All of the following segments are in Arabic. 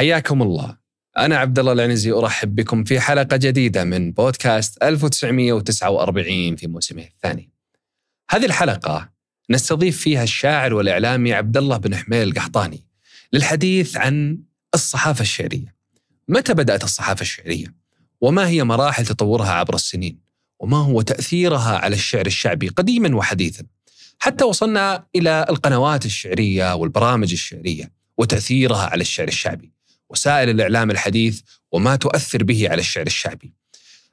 حياكم الله أنا عبد الله العنزي أرحب بكم في حلقة جديدة من بودكاست 1949 في موسمه الثاني. هذه الحلقة نستضيف فيها الشاعر والإعلامي عبد الله بن حميل القحطاني للحديث عن الصحافة الشعرية. متى بدأت الصحافة الشعرية؟ وما هي مراحل تطورها عبر السنين؟ وما هو تأثيرها على الشعر الشعبي قديما وحديثا؟ حتى وصلنا إلى القنوات الشعرية والبرامج الشعرية وتأثيرها على الشعر الشعبي. وسائل الإعلام الحديث وما تؤثر به على الشعر الشعبي.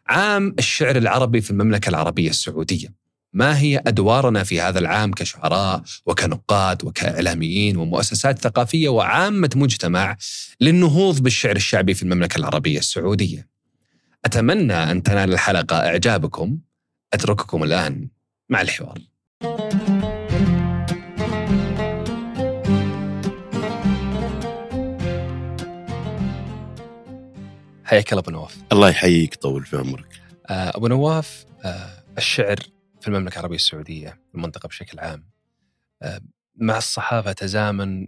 عام الشعر العربي في المملكة العربية السعودية. ما هي أدوارنا في هذا العام كشعراء وكنقاد وكإعلاميين ومؤسسات ثقافية وعامة مجتمع للنهوض بالشعر الشعبي في المملكة العربية السعودية. أتمنى أن تنال الحلقة إعجابكم. أترككم الآن مع الحوار. حياك الله أبو نواف. الله يحييك طول في عمرك. آه، أبو نواف آه، الشعر في المملكة العربية السعودية المنطقة بشكل عام آه، مع الصحافة تزامن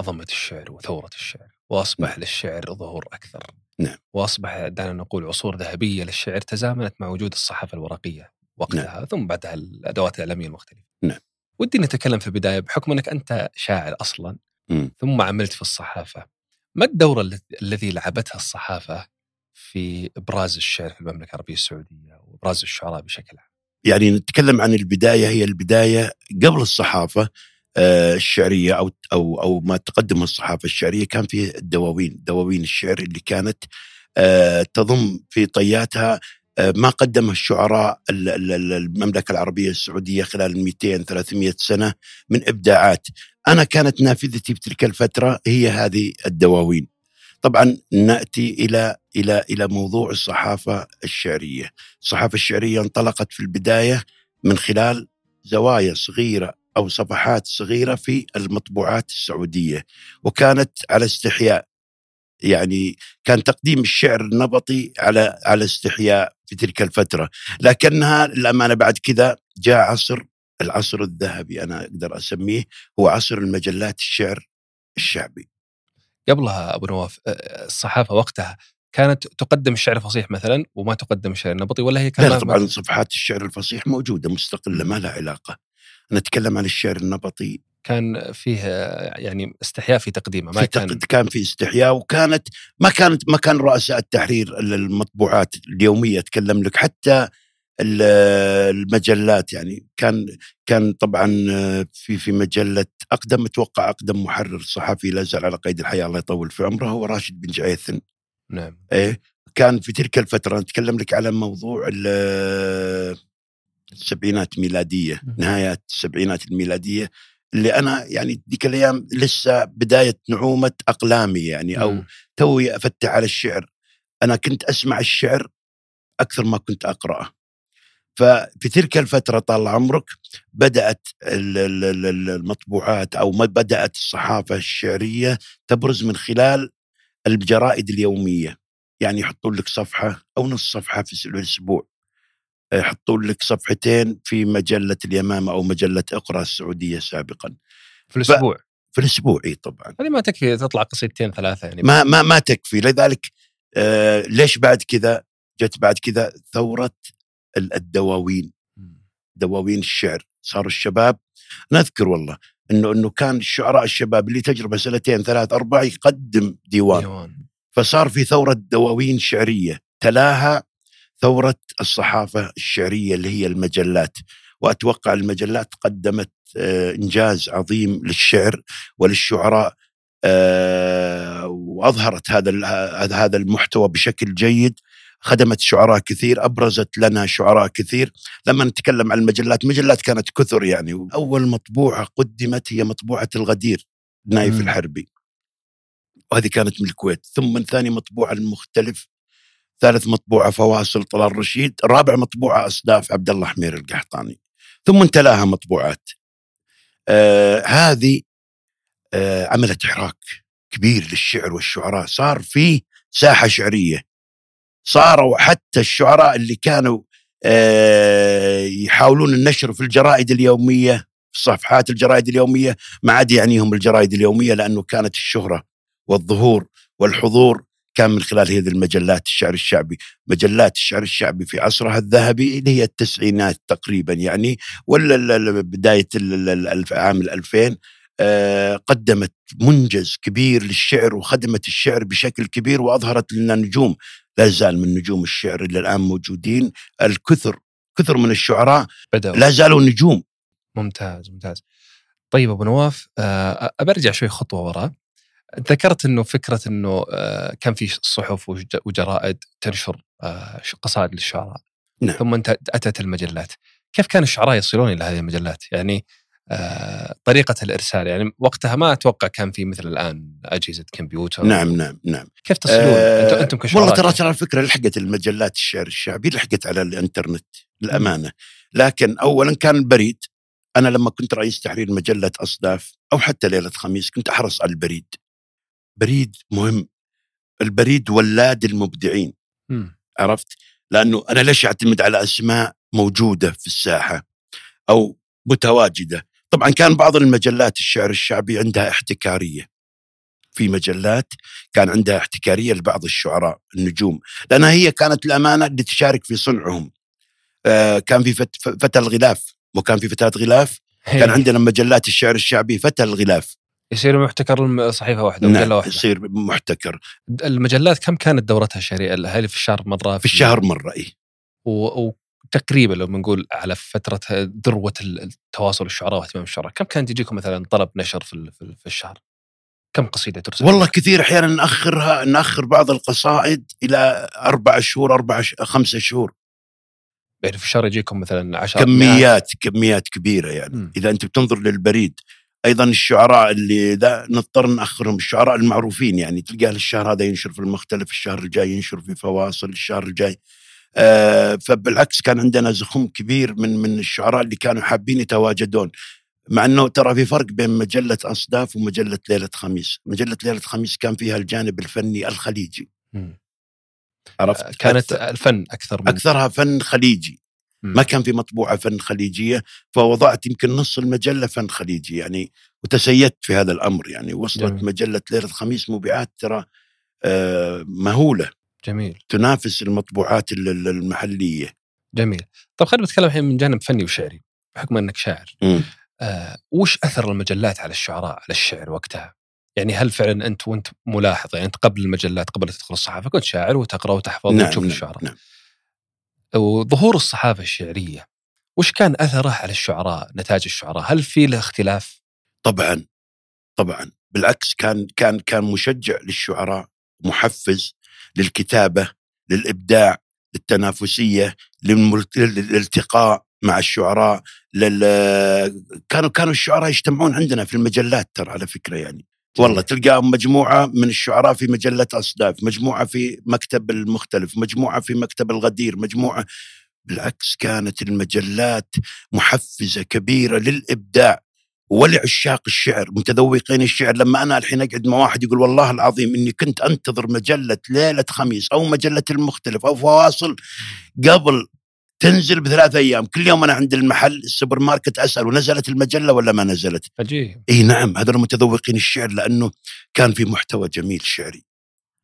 عظمة الشعر وثورة الشعر وأصبح نعم. للشعر ظهور أكثر. نعم. وأصبح دعنا نقول عصور ذهبية للشعر تزامنت مع وجود الصحافة الورقية وقتها نعم. ثم بعدها الأدوات الإعلامية المختلفة. نعم. ودي نتكلم في البداية بحكم أنك أنت شاعر أصلا م. ثم عملت في الصحافة ما الدور الذي لعبتها الصحافة في إبراز الشعر في المملكة العربية السعودية وإبراز الشعراء بشكل عام؟ يعني نتكلم عن البداية هي البداية قبل الصحافة آه، الشعرية أو أو أو ما تقدم الصحافة الشعرية كان في الدواوين دواوين الشعر اللي كانت آه، تضم في طياتها ما قدمه الشعراء المملكة العربية السعودية خلال 200 300 سنة من إبداعات. أنا كانت نافذتي في تلك الفترة هي هذه الدواوين. طبعا نأتي إلى إلى إلى موضوع الصحافة الشعرية، الصحافة الشعرية انطلقت في البداية من خلال زوايا صغيرة أو صفحات صغيرة في المطبوعات السعودية وكانت على استحياء. يعني كان تقديم الشعر النبطي على على استحياء في تلك الفترة. لكنها للأمانة بعد كذا جاء عصر العصر الذهبي أنا أقدر أسميه هو عصر المجلات الشعر الشعبي. قبلها أبو نواف الصحافة وقتها كانت تقدم الشعر الفصيح مثلا وما تقدم الشعر النبطي ولا هي كانت طبعا صفحات الشعر الفصيح موجودة مستقلة ما لها علاقة. نتكلم عن الشعر النبطي كان فيه يعني استحياء في تقديمه ما في كان كان في استحياء وكانت ما كانت ما كان رؤساء التحرير المطبوعات اليومية اتكلم لك حتى المجلات يعني. كان كان طبعا في في مجلة أقدم أتوقع أقدم محرر صحفي لا زال على قيد الحياة الله يطول في عمره هو راشد بن جعيثن. نعم. إيه؟ كان في تلك الفترة نتكلم لك على موضوع السبعينات ميلاديه نهايات السبعينات الميلادية. اللي أنا يعني ذيك الأيام لسه بداية نعومة أقلامي يعني أو توي أفتح على الشعر. أنا كنت أسمع الشعر أكثر ما كنت أقرأه. ففي تلك الفترة طال عمرك بدأت المطبوعات أو ما بدأت الصحافة الشعرية تبرز من خلال الجرائد اليومية. يعني يحطون لك صفحة أو نص صفحة في الأسبوع. يحطون لك صفحتين في مجلة اليمامة أو مجلة إقرأ السعودية سابقا. في الأسبوع؟ ف... في الأسبوع إي طبعا. هذه ما تكفي تطلع قصيدتين ثلاثة يعني. ما ما ما تكفي. لذلك آه ليش بعد كذا؟ جت بعد كذا ثورة الدواوين. دواوين الشعر. صاروا الشباب نذكر والله إنه إنه كان الشعراء الشباب اللي تجربة سنتين ثلاث أربع يقدم ديوان, ديوان. فصار في ثورة دواوين شعرية تلاها ثورة الصحافة الشعرية اللي هي المجلات. وأتوقع المجلات قدمت آه، إنجاز عظيم للشعر وللشعراء آه، وأظهرت هذا هذا المحتوى بشكل جيد. خدمت شعراء كثير أبرزت لنا شعراء كثير. لما نتكلم عن المجلات مجلات كانت كثر يعني. أول مطبوعة قدمت هي مطبوعة الغدير نايف. الحربي. وهذه كانت من الكويت. ثم من ثاني مطبوعة المختلف ثالث مطبوعة فواصل طلال رشيد رابع مطبوعة أصداف عبد الله حمير القحطاني ثم تلاها مطبوعات. آه هذه آه عملت حراك كبير للشعر والشعراء. صار في ساحة شعرية. صاروا حتى الشعراء اللي كانوا آه، يحاولون النشر في الجرائد اليومية في صفحات الجرائد اليومية ما عاد يعنيهم الجرائد اليومية لأنه كانت الشهرة والظهور والحضور كان من خلال هذه المجلات الشعر الشعبي. مجلات الشعر الشعبي في عصرها الذهبي اللي هي التسعينات تقريبا يعني ولا بداية عام الألفين آه، قدمت منجز كبير للشعر وخدمت الشعر بشكل كبير وأظهرت لنا نجوم. لا زال من نجوم الشعر اللي الآن موجودين. الكثر كثر من الشعراء بدأوا. لا زالوا نجوم. ممتاز ممتاز. طيب أبو نواف آه، برجع شوي خطوة وراء. ذكرت إنه فكرة إنه آه، كان في صحف وج- وجرائد تنشر آه، قصائد للشعراء. نعم. ثم انت أتت المجلات. كيف كان الشعراء يصلون إلى هذه المجلات؟ يعني آه، طريقة الإرسال يعني وقتها ما أتوقع كان في مثل الآن أجهزة كمبيوتر. نعم نعم نعم. كيف تصلون؟ آه، أنتم أنتم كشعراء والله ترى كيف؟ ترى الفكرة لحقت المجلات الشعر الشعبي لحقت على الإنترنت للأمانة. لكن اولا كان البريد أنا لما كنت رئيس تحرير مجلة أصداف أو حتى ليلة خميس كنت أحرص على البريد. بريد مهم. البريد ولاد المبدعين. مم. عرفت؟ لأنه أنا ليش أعتمد على أسماء موجودة في الساحة أو متواجدة؟ طبعا كان بعض المجلات الشعر الشعبي عندها احتكارية. في مجلات كان عندها احتكارية لبعض الشعراء النجوم. لأنها هي كانت الأمانة اللي تشارك في صنعهم. آه كان في فت فتى الغلاف. وكان في فتاة غلاف؟ كان هي. عندنا مجلات الشعر الشعبي فتى الغلاف. يصير محتكر صحيفه واحدة مجله نعم واحدة يصير محتكر المجلات كم كانت دورتها الشهريه هل في الشهر مرة في الشهر مرة إيه و- وتقريبا لو بنقول على فترة ذروة التواصل الشعراء واهتمام الشعراء كم كان يجيكم مثلا طلب نشر في في ال- في الشهر؟ كم قصيدة ترسل؟ والله كثير أحيانا نأخرها نأخر بعض القصائد إلى أربع شهور أربع ش... خمسة شهور يعني في الشهر يجيكم مثلا 10 كميات كميات كبيرة يعني مم. إذا أنت بتنظر للبريد أيضا الشعراء اللي ذا نضطر نأخرهم الشعراء المعروفين يعني تلقاه الشهر هذا ينشر في المختلف الشهر الجاي ينشر في فواصل الشهر الجاي آه فبالعكس كان عندنا زخم كبير من من الشعراء اللي كانوا حابين يتواجدون مع إنه ترى في فرق بين مجلة أصداف ومجلة ليلة خميس، مجلة ليلة خميس كان فيها الجانب الفني الخليجي مم. عرفت؟ كانت أكثر الفن أكثر من أكثرها فن خليجي. ما كان في مطبوعة فن خليجية فوضعت يمكن نص المجلة فن خليجي يعني وتسيدت في هذا الأمر يعني وصلت جميل. مجلة ليلة خميس مبيعات ترى آه، مهولة. جميل. تنافس المطبوعات ال- ال- المحلية. جميل. طب خلينا نتكلم الحين من جانب فني وشعري بحكم إنك شاعر. آه، وش أثر المجلات على الشعراء على الشعر وقتها؟ يعني هل فعلا أنت وأنت ملاحظ يعني أنت قبل المجلات قبل تدخل الصحافة كنت شاعر وتقرأ وتحفظ نعم وتشوف نعم, الشعراء. نعم. وظهور الصحافة الشعرية. وش كان أثره على الشعراء نتاج الشعراء؟ هل في له اختلاف؟ طبعا طبعا. بالعكس كان كان كان مشجع للشعراء محفز للكتابة للإبداع للتنافسية للملت- للالتقاء مع الشعراء لل... كانوا كانوا الشعراء يجتمعون عندنا في المجلات ترى على فكرة يعني. والله تلقاهم مجموعة من الشعراء في مجلة أصداف، مجموعة في مكتب المختلف، مجموعة في مكتب الغدير، مجموعة بالعكس كانت المجلات محفزة كبيرة للإبداع ولعشاق الشعر متذوقين الشعر. لما أنا الحين أقعد مع واحد يقول والله العظيم إني كنت أنتظر مجلة ليلة خميس أو مجلة المختلف أو فواصل قبل تنزل بثلاث أيام. كل يوم أنا عند المحل السوبر ماركت أسأل ونزلت المجلة ولا ما نزلت؟ عجيب. إي نعم هذول متذوقين الشعر لأنه كان في محتوى جميل شعري.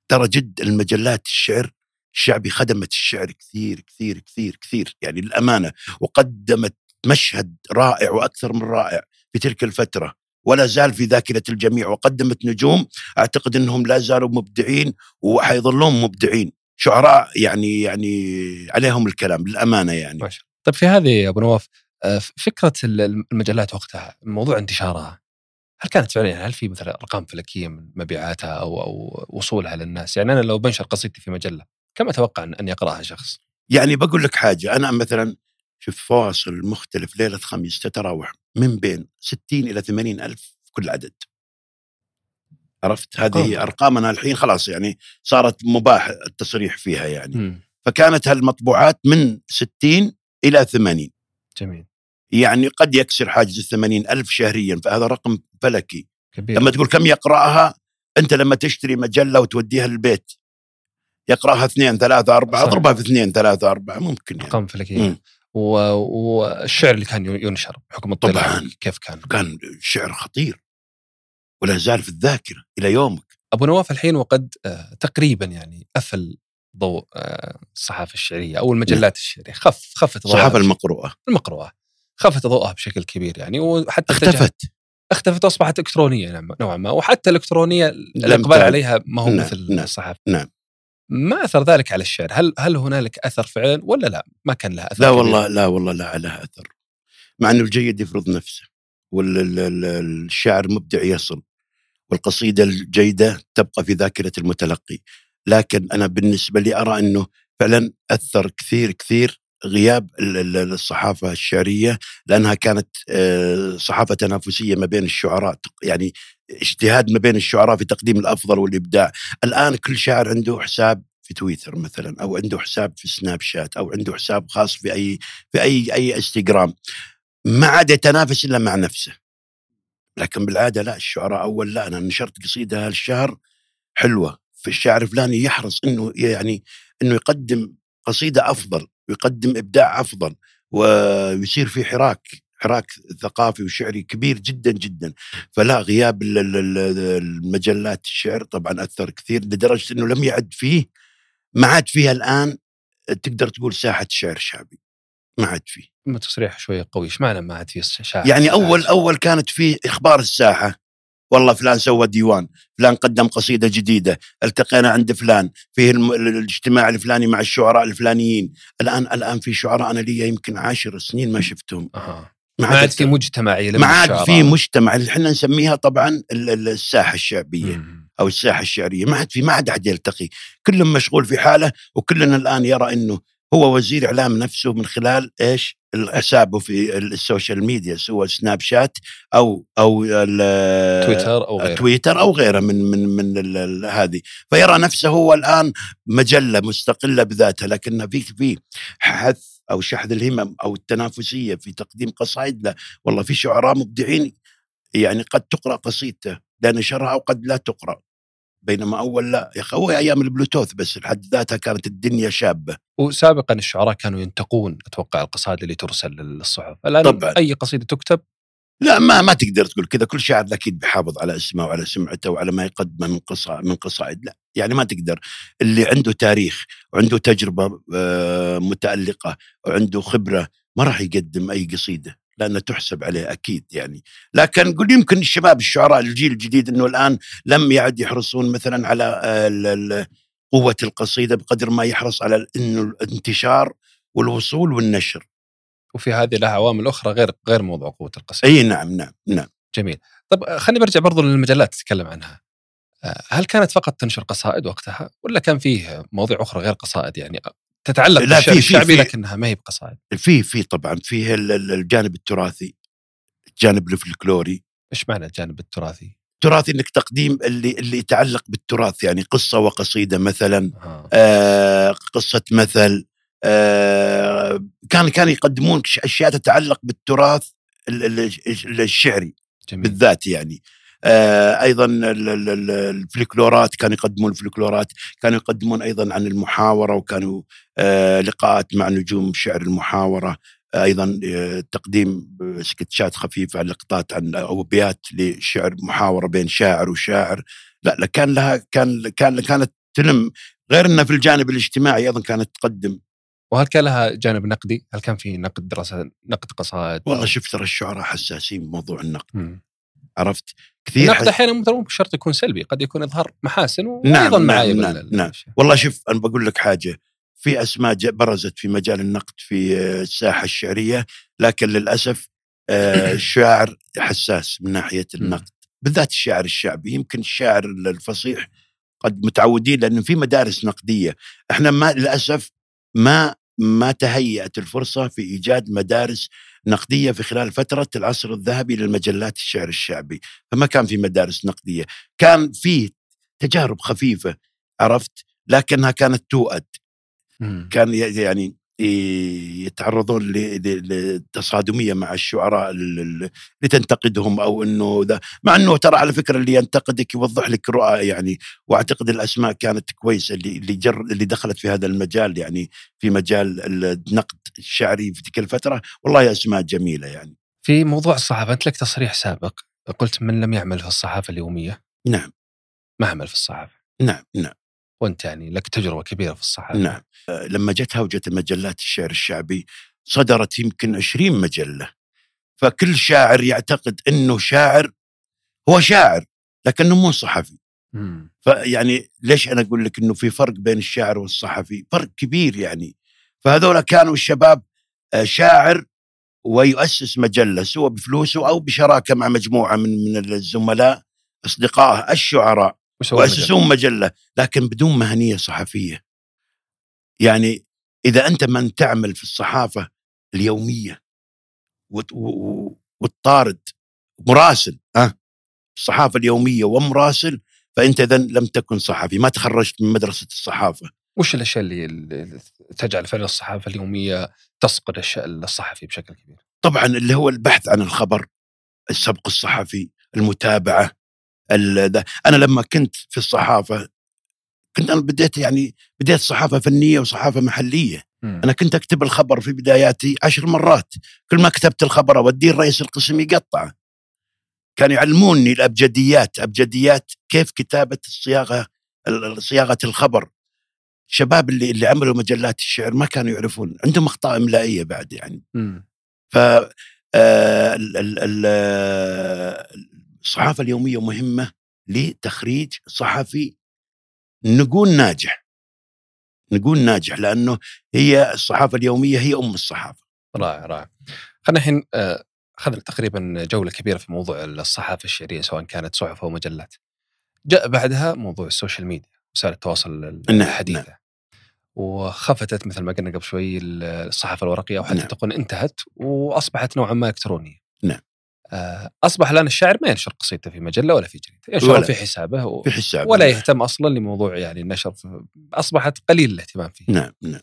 ترى جد المجلات الشعر الشعبي خدمت الشعر كثير كثير كثير كثير. يعني للأمانة وقدمت مشهد رائع وأكثر من رائع في تلك الفترة. ولا زال في ذاكرة الجميع وقدمت نجوم. أعتقد إنهم لا زالوا مبدعين وحيظلون مبدعين. شعراء يعني يعني عليهم الكلام للأمانة يعني ما شاء الله طيب في هذه يا أبو نواف آه، فكرة ال- المجلات وقتها موضوع انتشارها هل كانت فعلا هل في مثلا أرقام فلكية من مبيعاتها أو أو وصولها للناس؟ يعني أنا لو بنشر قصيدتي في مجلة كم أتوقع ان يقرأها شخص؟ يعني بقول لك حاجة أنا مثلا شوف فواصل مختلف ليلة خميس تتراوح من بين 60 إلى 80 ألف في كل عدد عرفت هذه أرقامنا الحين خلاص يعني صارت مباح التصريح فيها يعني مم. فكانت هالمطبوعات من 60 إلى 80 جميل يعني قد يكسر حاجز ال 80 ألف شهريا فهذا رقم فلكي كبير لما تقول كم يقرأها أنت لما تشتري مجلة وتوديها البيت يقرأها اثنين ثلاثة أربعة. اضربها في اثنين ثلاثة أربعة ممكن يعني. مم. و- والشعر اللي كان ينشر بحكم الطلع طبعاً. كيف كان؟ كان شعر خطير ولا زال في الذاكرة إلى يومك. أبو نواف الحين وقد آه، تقريبا يعني افل ضوء آه، الصحافة الشعرية أو المجلات الشعرية. خف خفت ضوءها الصحافة المقروءة. المقروءة. خفت ضوءها بشكل كبير يعني وحتى اختفت. اختفت واصبحت إلكترونية نعم- نوعا ما. وحتى الإلكترونية الإقبال. عليها ما هو نعم، مثل نعم، الصحافة. نعم. ما أثر ذلك على الشعر؟ هل هل هنالك أثر فعلا ولا لا؟ ما كان لها أثر لا كبير؟ والله لا والله لا لها أثر. مع إنه الجيد يفرض نفسه. والشاعر مبدع يصل والقصيدة الجيدة تبقى في ذاكرة المتلقي. لكن أنا بالنسبة لي أرى إنه فعلا أثر كثير كثير غياب ال- ال- الصحافة الشعرية لأنها كانت آه، صحافة تنافسية ما بين الشعراء يعني اجتهاد ما بين الشعراء في تقديم الأفضل والإبداع. الآن كل شاعر عنده حساب في تويتر مثلا أو عنده حساب في سناب شات أو عنده حساب خاص في أي في أي أي إنستغرام. ما عاد يتنافس إلا مع نفسه. لكن بالعادة لا الشعراء أول لا أنا نشرت قصيدة هالشهر حلوة في الشاعر الفلاني يحرص إنه يعني إنه يقدم قصيدة أفضل ويقدم إبداع أفضل ويصير في حراك حراك ثقافي وشعري كبير جدا جدا. فلا غياب ال- ال- ال- المجلات الشعر طبعا أثر كثير لدرجة إنه لم يعد فيه ما عاد فيها الآن تقدر تقول ساحة شعر شعبي. ما عاد فيه. ما تصريح شوية قوي. إيش معنى ما عاد في شاعر يعني شاعر؟ أول أول كانت فيه إخبار الساحة. والله فلان سوى ديوان فلان قدم قصيدة جديدة التقينا عند فلان فيه. الاجتماع الفلاني مع الشعراء الفلانيين. الآن الآن في شعراء أنا لي يمكن عشر سنين ما شفتهم. ما عاد في مجتمعيه ما عاد في مجتمع. اللي إحنا نسميها طبعا ال- ال- الساحة الشعبية مم. أو الساحة الشعرية. ما عاد في ما عاد أحد يلتقي. كل مشغول في حاله وكلنا الآن يرى إنه هو وزير إعلام نفسه من خلال إيش؟ حسابه في ال social media سواء سناب شات أو أو ال- تويتر أو غيره. تويتر أو غيره من من من هذه. فيرى نفسه هو الآن مجلة مستقلة بذاتها لكن في في حث أو شحذ الهمم أو التنافسية في تقديم قصائد لا. والله في شعراء مبدعين يعني قد تقرأ قصيدته لا نشرها وقد لا تقرأ. بينما أول لا. يا أخي هو أيام البلوتوث بس لحد ذاتها كانت الدنيا شابة. وسابقا الشعراء كانوا ينتقون أتوقع القصائد اللي ترسل للصحف. الآن طبعاً. أي قصيدة تكتب؟ لا ما ما تقدر تقول كذا. كل شاعر أكيد بيحافظ على اسمه وعلى سمعته وعلى ما يقدمه من قصائد من قصائد. لا يعني ما تقدر. اللي عنده تاريخ وعنده تجربة آه، متألقة وعنده خبرة ما راح يقدم أي قصيدة. لانها تحسب عليه أكيد يعني. لكن قل يمكن الشباب الشعراء الجيل الجديد إنه الآن لم يعد يحرصون مثلا على آه، ال- ال- قوة القصيدة بقدر ما يحرص على إنه الانتشار والوصول والنشر. وفي هذه لها عوامل أخرى غير غير موضوع قوة القصيدة. إي نعم نعم نعم. جميل. طب آه، خليني برجع برضو للمجلات تتكلم عنها. آه، هل كانت فقط تنشر قصائد وقتها ولا كان فيه مواضيع أخرى غير قصائد؟ يعني تتعلق لا، في- في- الشعبي في. لكنها ما هي بقصائد في في طبعا ال- الجانب التراثي الجانب الفلكلوري إيش معنى الجانب التراثي؟ تراثي إنك تقديم اللي اللي يتعلق بالتراث يعني قصة وقصيدة مثلا آه. آه قصة مثل آه كان كان يقدمون أشياء تتعلق بالتراث ال- ال- الشعري جميل بالذات يعني آه أيضا ال- ال- الفلكلورات كانوا يقدمون الفلكلورات كانوا يقدمون أيضا عن المحاورة وكانوا آه لقاءات مع نجوم شعر المحاورة آه أيضا آه تقديم سكتشات خفيفة لقطات عن أو ابيات لشعر محاورة بين شاعر وشاعر لا لا كان لها كان كان كانت تلم غير انها في الجانب الاجتماعي أيضا كانت تقدم وهل كان لها جانب نقدي؟ هل كان في نقد دراسه نقد قصائد؟ والله شوف ترى الشعراء حساسين بموضوع النقد. عرفت كثير النقد. أحيانا مو شرط يكون سلبي قد يكون إظهار محاسن نعم، وأيضا نعم، معايب نعم، نعم. الأشياء. والله شوف أنا بقول لك حاجة في أسماء برزت في مجال النقد في آه، الساحة الشعرية لكن للأسف آه، الشاعر حساس من ناحية النقد بالذات الشاعر الشعبي يمكن الشاعر الفصيح قد متعودين لأن في مدارس نقدية إحنا ما للأسف ما ما تهيأت الفرصة في إيجاد مدارس نقدية في خلال فترة العصر الذهبي للمجلات الشعر الشعبي فما كان في مدارس نقدية. كان في تجارب خفيفة عرفت؟ لكنها كانت توأد. كان يعني يتعرضون ل- ل- لتصادمية مع الشعراء ال- ال- لتنتقدهم أو إنه ذا مع إنه ترى على فكرة اللي ينتقدك يوضح لك رؤى يعني وأعتقد الأسماء كانت كويسة اللي اللي جر اللي دخلت في هذا المجال يعني في مجال النقد الشعري في تلك الفترة. والله أسماء جميلة يعني. في موضوع الصحافة انت لك تصريح سابق قلت من لم يعمل في الصحافة اليومية؟ نعم. ما عمل في الصحافة. نعم نعم. وانت يعني لك تجربة كبيرة في الصحافه نعم. آه، لما جت هوجة مجلات الشعر الشعبي صدرت يمكن 20 مجلة. فكل شاعر يعتقد أنه شاعر هو شاعر لكنه مو صحفي. مم. فيعني ليش أنا أقول لك أنه في فرق بين الشاعر والصحفي؟ فرق كبير يعني. فهذول كانوا الشباب آه، شاعر ويؤسس مجلة سواء بفلوسه أو بشراكة مع مجموعة من من الزملاء أصدقائه الشعراء. ويأسسون مجلة لكن بدون مهنية صحفية. يعني إذا أنت من تعمل في الصحافة اليومية وتطارد مراسل ها؟ الصحافة اليومية ومراسل فأنت إذا لم تكن صحفي ما تخرجت من مدرسة الصحافة. وش الأشياء اللي, تجعل فعلا الصحافة اليومية تسقط الصحفي بشكل كبير؟ طبعا اللي هو البحث عن الخبر السبق الصحفي المتابعة. ذا. أنا لما كنت في الصحافة كنت أنا بديت يعني بديت صحافة فنية وصحافة محلية مم. أنا كنت أكتب الخبر في بداياتي عشر مرات كل ما كتبت الخبر أوديه رئيس القسم يقطعه كانوا يعلموني الأبجديات أبجديات كيف كتابة الصياغة ال- صياغة الخبر الشباب اللي اللي عملوا مجلات الشعر ما كانوا يعرفون عندهم أخطاء إملائية بعد يعني مم. ف ال- ال- ال- الصحافة اليومية مهمة لتخريج صحفي نقول ناجح نقول ناجح لأنه هي الصحافة اليومية هي أم الصحافة رائع رائع. خلينا الحين آه، أخذنا تقريبا جولة كبيرة في موضوع الصحافة الشعرية سواء كانت صحف أو مجلات. جاء بعدها موضوع ال social media وسائل التواصل نعم، الحديثة. وخفتت مثل ما قلنا قبل شوي الصحافة الورقية أو حتى نعم. تكون انتهت وأصبحت نوعا ما إلكترونية. نعم. آه، أصبح الآن الشاعر ما ينشر قصيدته في مجلة ولا في جريدة، ينشرها ولا. في حسابه و... في حساب ولا يهتم أصلا لموضوع يعني النشر. أصبحت قليل الاهتمام فيه. نعم نعم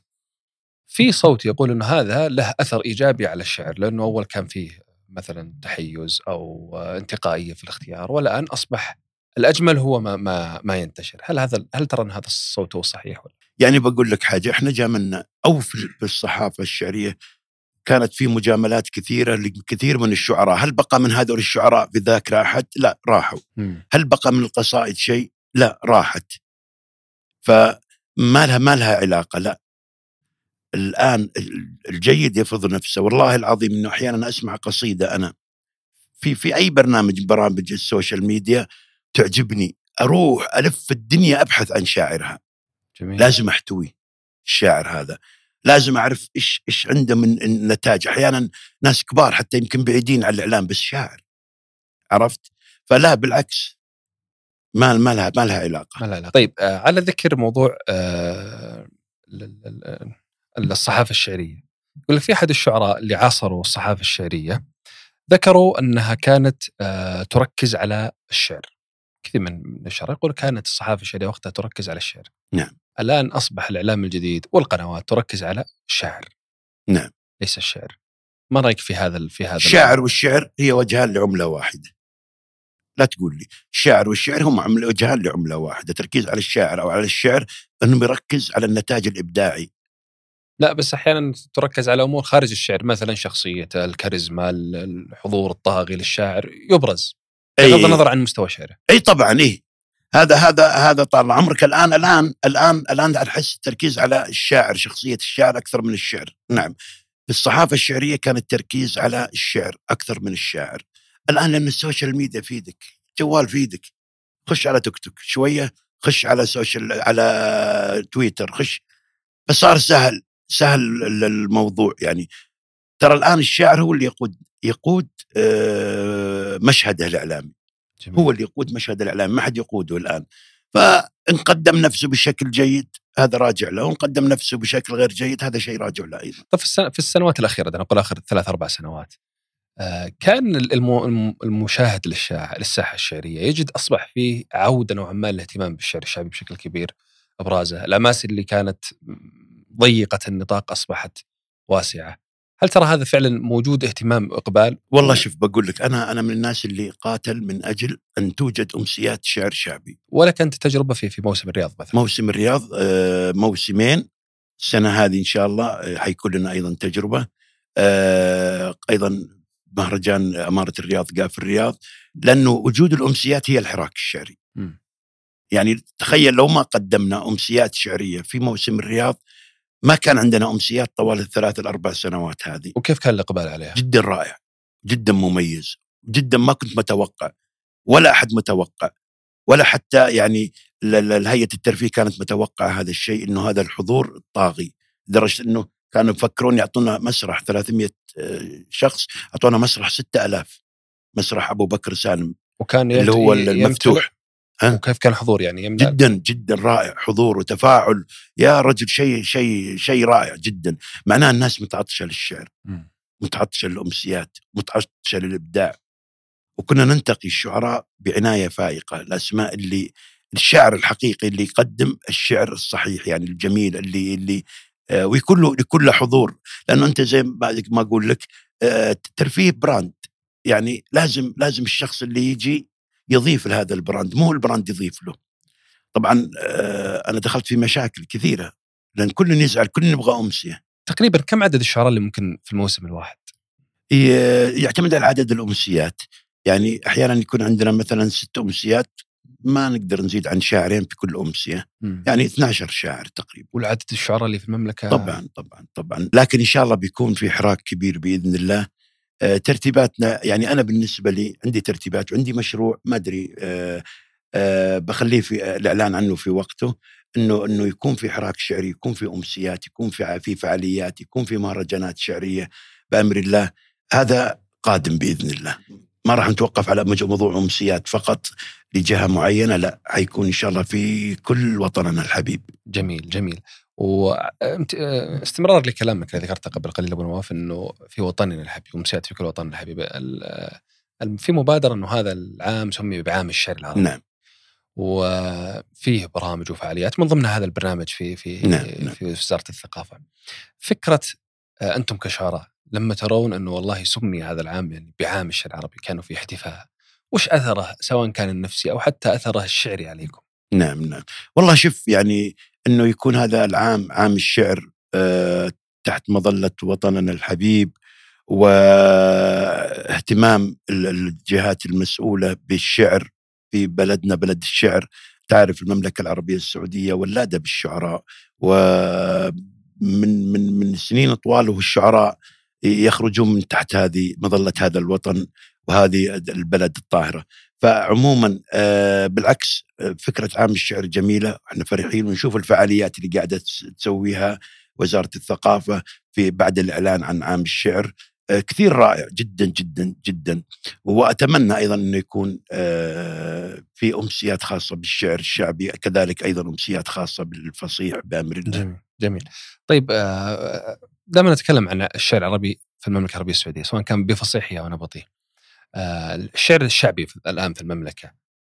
في صوت يقول إنه هذا له أثر إيجابي على الشعر لأنه أول كان فيه مثلا تحيز أو انتقائية في الاختيار والآن أصبح الأجمل هو ما ما ما ينتشر، هل هذا هل ترى إن هذا الصوت هو صحيح ولا؟ يعني بقول لك حاجة إحنا جاملنا أو في في الصحافه الشعرية كانت في مجاملات كثيرة لكثير من الشعراء، هل بقى من هذول الشعراء في ذاكره احد؟ لا راحوا، هل بقى من القصائد شيء؟ لا راحت. فما لها ما لها علاقة لا. الآن الجيد يفرض نفسه، والله العظيم إنه أحيانا أسمع قصيدة أنا في في أي برنامج من برامج ال social media تعجبني أروح ألف الدنيا أبحث عن شاعرها. جميل لازم أحتوي الشاعر هذا لازم أعرف إيش إيش عنده من النتاج أحيانا ناس كبار حتى يمكن بعيدين عن الإعلام بس شاعر عرفت؟ فلا بالعكس. ما ما لها ما لها علاقة. ما لا لا طيب آه على ذكر موضوع آه ال- ال- ال- الصحافة الشعرية. يقول لك في أحد الشعراء اللي عاصروا الصحافة الشعرية ذكروا أنها كانت آه تركز على الشعر. كثير من من الشعراء يقول كانت الصحافة الشعرية وقتها تركز على الشعر. نعم. الآن أصبح الإعلام الجديد والقنوات تركز على الشعر. نعم. ليس الشعر. ما رأيك في هذا في هذا الشاعر والشعر هي وجهان لعملة واحدة. لا تقول لي الشاعر والشعر هم وجهان لعملة واحدة تركيز على الشاعر أو على الشعر انه يركز على النتاج الإبداعي. لا بس أحيانا تركز على أمور خارج الشعر مثلا شخصيته الكاريزما ال- الحضور الطاغي للشاعر يبرز. بغض النظر عن مستوى شعره. أي طبعا إيه. هذا هذا هذا طال عمرك. الان الان الان الآن أحس التركيز على الشاعر شخصية الشاعر أكثر من الشعر. نعم. في الصحافة الشعرية كان التركيز على الشعر أكثر من الشاعر. الآن لأن ال social media في يدك جوال في يدك خش على تيك توك شوية خش على social على تويتر خش. فصار سهل سهل ال- الموضوع. يعني ترى الآن الشاعر هو اللي يقود يقود آه، مشهده الإعلامي. جميل. هو اللي يقود مشهد الإعلام ما حد يقوده الآن فإن قدم نفسه بشكل جيد هذا راجع له وإن قدم نفسه بشكل غير جيد هذا شيء راجع له أيضا طب في, السنوات الأخيرة أنا أقول آخر ثلاث أربع سنوات آه، كان الم- الم- المشاهد للشاعر للساحة الشعرية يجد أصبح فيه عودة نوعا ما للاهتمام بالشعر الشعبي بشكل كبير ابرازه، الاماكن اللي كانت ضيقة النطاق أصبحت واسعة. هل ترى هذا فعلا موجود اهتمام واقبال؟ والله شوف بقول لك أنا أنا من الناس اللي قاتل من أجل أن توجد أمسيات شعر شعبي ولا كانت تجربة في في موسم الرياض مثلا؟ موسم الرياض آه، موسمين السنة هذه إن شاء الله آه، حيكون لنا أيضا تجربة آه، أيضا مهرجان إمارة الرياض قاف الرياض لأنه وجود الأمسيات هي الحراك الشعري مم. يعني تخيل لو ما قدمنا أمسيات شعرية في موسم الرياض ما كان عندنا أمسيات طوال الثلاث الاربع سنوات هذه. وكيف كان الإقبال عليها؟ جدا رائع جدا مميز جدا ما كنت متوقع ولا أحد متوقع ولا حتى يعني هيئة الترفيه كانت متوقعة هذا الشيء إنه هذا الحضور طاغي لدرجة إنه كانوا يفكرون يعطونا مسرح 300 آه، شخص أعطونا مسرح 6000 مسرح أبو بكر سالم. وكان اللي هو المفتوح. وكيف كان الحضور يعني؟ يملأ جدا جدا رائع حضور وتفاعل. يا رجل شيء شيء شيء رائع جدا. معناه الناس متعطشة للشعر متعطشة للأمسيات متعطشة للإبداع. وكنا ننتقي الشعراء بعناية فائقة الأسماء اللي الشعر الحقيقي اللي يقدم الشعر الصحيح يعني الجميل اللي اللي آه ويكون له حضور. لأنه أنت زي ما أقول لك آه ترفيه brand. يعني لازم لازم الشخص اللي يجي يضيف لهذا ال brand مو ال brand يضيف له. طبعا آه أنا دخلت في مشاكل كثيرة لأن كل يزعل كل يبغى أمسية. تقريبا كم عدد الشعراء اللي ممكن في الموسم الواحد؟ يعتمد على عدد الأمسيات. يعني أحيانا يكون عندنا مثلا ست أمسيات ما نقدر نزيد عن شاعرين في كل أمسية. م. يعني 12 شاعر تقريبا. والعدد الشعراء اللي في المملكة؟ طبعا طبعا طبعا. لكن إن شاء الله بيكون في حراك كبير بإذن الله. ترتيباتنا يعني أنا بالنسبة لي عندي ترتيبات وعندي مشروع ما أدري آه آه بخليه في الإعلان عنه في وقته إنه إنه يكون في حراك شعري يكون في أمسيات يكون في في فعاليات يكون في مهرجانات شعرية بأمر الله هذا قادم بإذن الله ما راح نتوقف على موضوع أمسيات فقط لجهة معينة لا حيكون إن شاء الله في كل وطننا الحبيب. جميل جميل واستمرار لكلامك اللي ذكرته قبل قليل أبو نواف إنه في وطننا الحبيب امسيات في كل وطننا الحبيب في مبادرة إنه هذا العام سمي بعام الشعر العربي. نعم. وفيه برامج وفعاليات من ضمنها هذا البرنامج في في نعم. نعم. في وزارة الثقافة. فكرة آه، أنتم كشعراء لما ترون إنه والله سمي هذا العام يعني بعام الشعر العربي كانوا في احتفاء وش أثره سواء كان النفسي أو حتى أثره الشعري عليكم؟ نعم نعم والله شوف يعني إنه يكون هذا العام عام الشعر أه تحت مظلة وطننا الحبيب واهتمام الجهات المسؤولة بالشعر في بلدنا بلد الشعر. تعرف المملكة العربية السعودية ولادة بالشعراء ومن من من سنين طوال والشعراء يخرجون من تحت هذه مظلة هذا الوطن وهذه البلد الطاهرة. فعموما آه، بالعكس آه، فكرة عام الشعر جميلة. إحنا فرحين ونشوف الفعاليات اللي قاعدة تسويها وزارة الثقافة في بعد الإعلان عن عام الشعر. آه، كثير رائع جدا جدا جدا. وأتمنى أيضا إنه يكون في أمسيات خاصة بالشعر الشعبي كذلك أيضا أمسيات خاصة بالفصيح بأمر الله. جميل جميل. طيب دائما نتكلم عن الشعر العربي في المملكة العربية السعودية سواء كان بفصيحه أو نبطي. آه، الشعر الشعبي الآن في المملكة.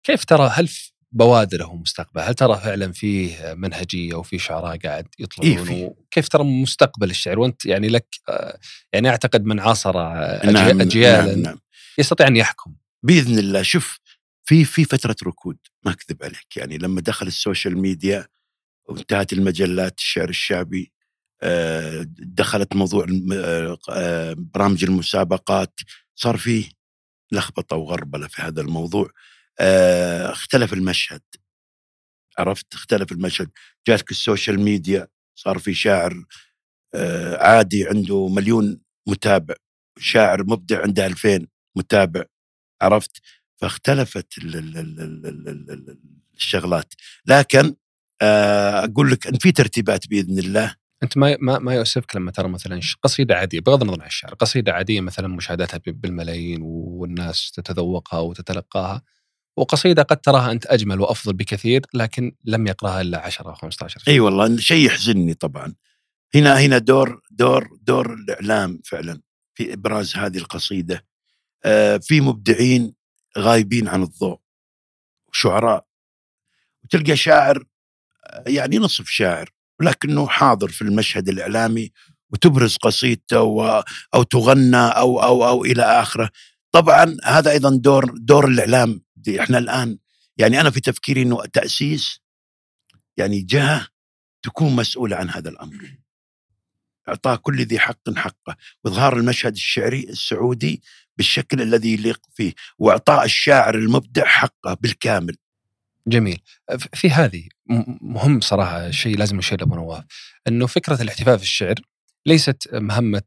كيف ترى هل بوادره مستقبل؟ هل ترى فعلا فيه منهجية وفي شعراء قاعد يطلعون؟ إيه كيف ترى مستقبل الشعر؟ وأنت يعني لك آه، يعني أعتقد من عاصر آه، نعم اجيالا نعم. نعم يستطيع أن يحكم. بإذن الله. شوف في في فترة ركود ما أكذب عليك. يعني لما دخل ال social media وانتهت المجلات الشعر الشعبي دخلت موضوع آه، برامج المسابقات صار فيه لخبطة وغربلة في هذا الموضوع. آه، اختلف المشهد. عرفت؟ اختلف المشهد. جاتك السوشيال ميديا صار في شاعر آه، عادي عنده مليون متابع. شاعر مبدع عنده ألفين متابع. عرفت؟ فاختلفت الشغلات. لكن أقول لك إن في ترتيبات بإذن الله. أنت ما ما ما يؤسفك لما ترى مثلا قصيدة عادية بغض النظر عن الشعر، قصيدة عادية مثلا مشاهداتها بالملايين والناس تتذوقها وتتلقاها وقصيدة قد تراها أنت أجمل وأفضل بكثير لكن لم يقرأها إلا 10 أو 15 أي أيوة والله شيء يحزنني طبعا. هنا هنا دور دور دور الإعلام فعلا في إبراز هذه القصيدة. آه في مبدعين غايبين عن الضوء شعراء وتلقى شاعر آه، يعني نصف شاعر ولكنه حاضر في المشهد الإعلامي وتبرز قصيدته أو تغنى أو أو أو إلى آخره. طبعا هذا أيضا دور دور الإعلام دي إحنا الآن. يعني أنا في تفكيري إنه تأسيس يعني جهة تكون مسؤولة عن هذا الأمر. اعطاء كل ذي حق حقه وإظهار المشهد الشعري السعودي بالشكل الذي يليق فيه وإعطاء الشاعر المبدع حقه بالكامل. جميل. في هذه مهم صراحة شيء لازم نشير لأبو نواف إنه فكرة الاحتفاء في الشعر ليست مهمة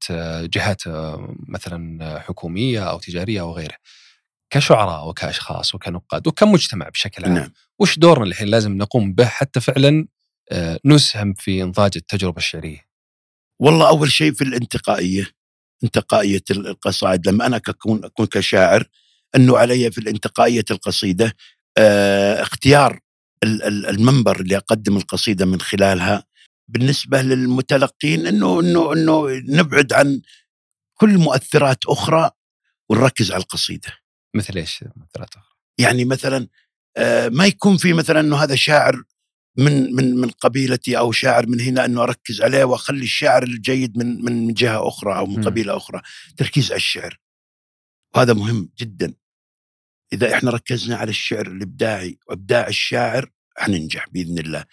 جهات مثلا حكومية أو تجارية أو غيره كشعراء وكأشخاص وكنقاد وكمجتمع بشكل عام نعم. وش دورنا الحين لازم نقوم به حتى فعلا آه، نسهم في إنضاج التجربة الشعرية؟ والله أول شيء في الانتقائية انتقائية القصائد لما أنا اكون أكون كشاعر أنه علي في الانتقائية القصيدة اختيار المنبر اللي أقدم القصيدة من خلالها. بالنسبة للمتلقين انه انه إنه نبعد عن كل مؤثرات أخرى ونركز على القصيدة. مثل إيش مؤثرات أخرى؟ يعني مثلا آه ما يكون في مثلا إنه هذا شاعر من من من قبيلتي أو شاعر من هنا إنه أركز عليه وأخلي الشاعر الجيد من من جهة أخرى أو من قبيلة أخرى. تركيز على الشعر. وهذا مهم جدا. إذا إحنا ركزنا على الشعر الإبداعي وإبداع الشاعر حننجح بإذن الله.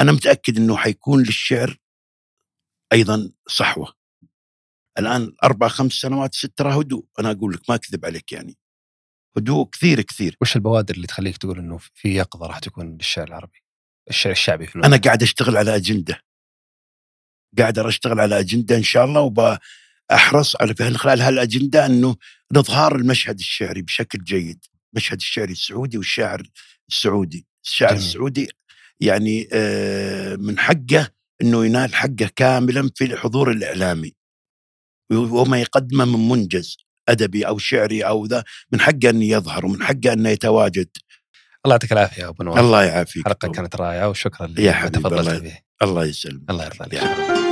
أنا متأكد إنه حيكون للشعر أيضا صحوة. الآن أربع خمس سنوات ست ترى هدوء. أنا أقول لك ما أكذب عليك يعني. هدوء كثير كثير. وش البوادر اللي تخليك تقول إنه في يقظة راح تكون للشعر العربي؟ الشعر الشعبي في أنا قاعد أشتغل على أجندة. قاعد أشتغل على أجندة إن شاء الله وبأحرص على في خلال هالأجندة إنه نظهار المشهد الشعري بشكل جيد. المشهد الشعري السعودي والشاعر السعودي. الشاعر جميل. السعودي يعني آه، من حقه إنه ينال حقه كاملا في الحضور الإعلامي. وما يقدمه من منجز أدبي أو شعري أو ذا من حقه إنه يظهر ومن حقه إنه يتواجد. الله يعطيك العافية أبو نواف. الله يعافيك حلقة كانت رائعة وشكرا يا حبيبي الله, الله يسلمك. الله يرضى عليك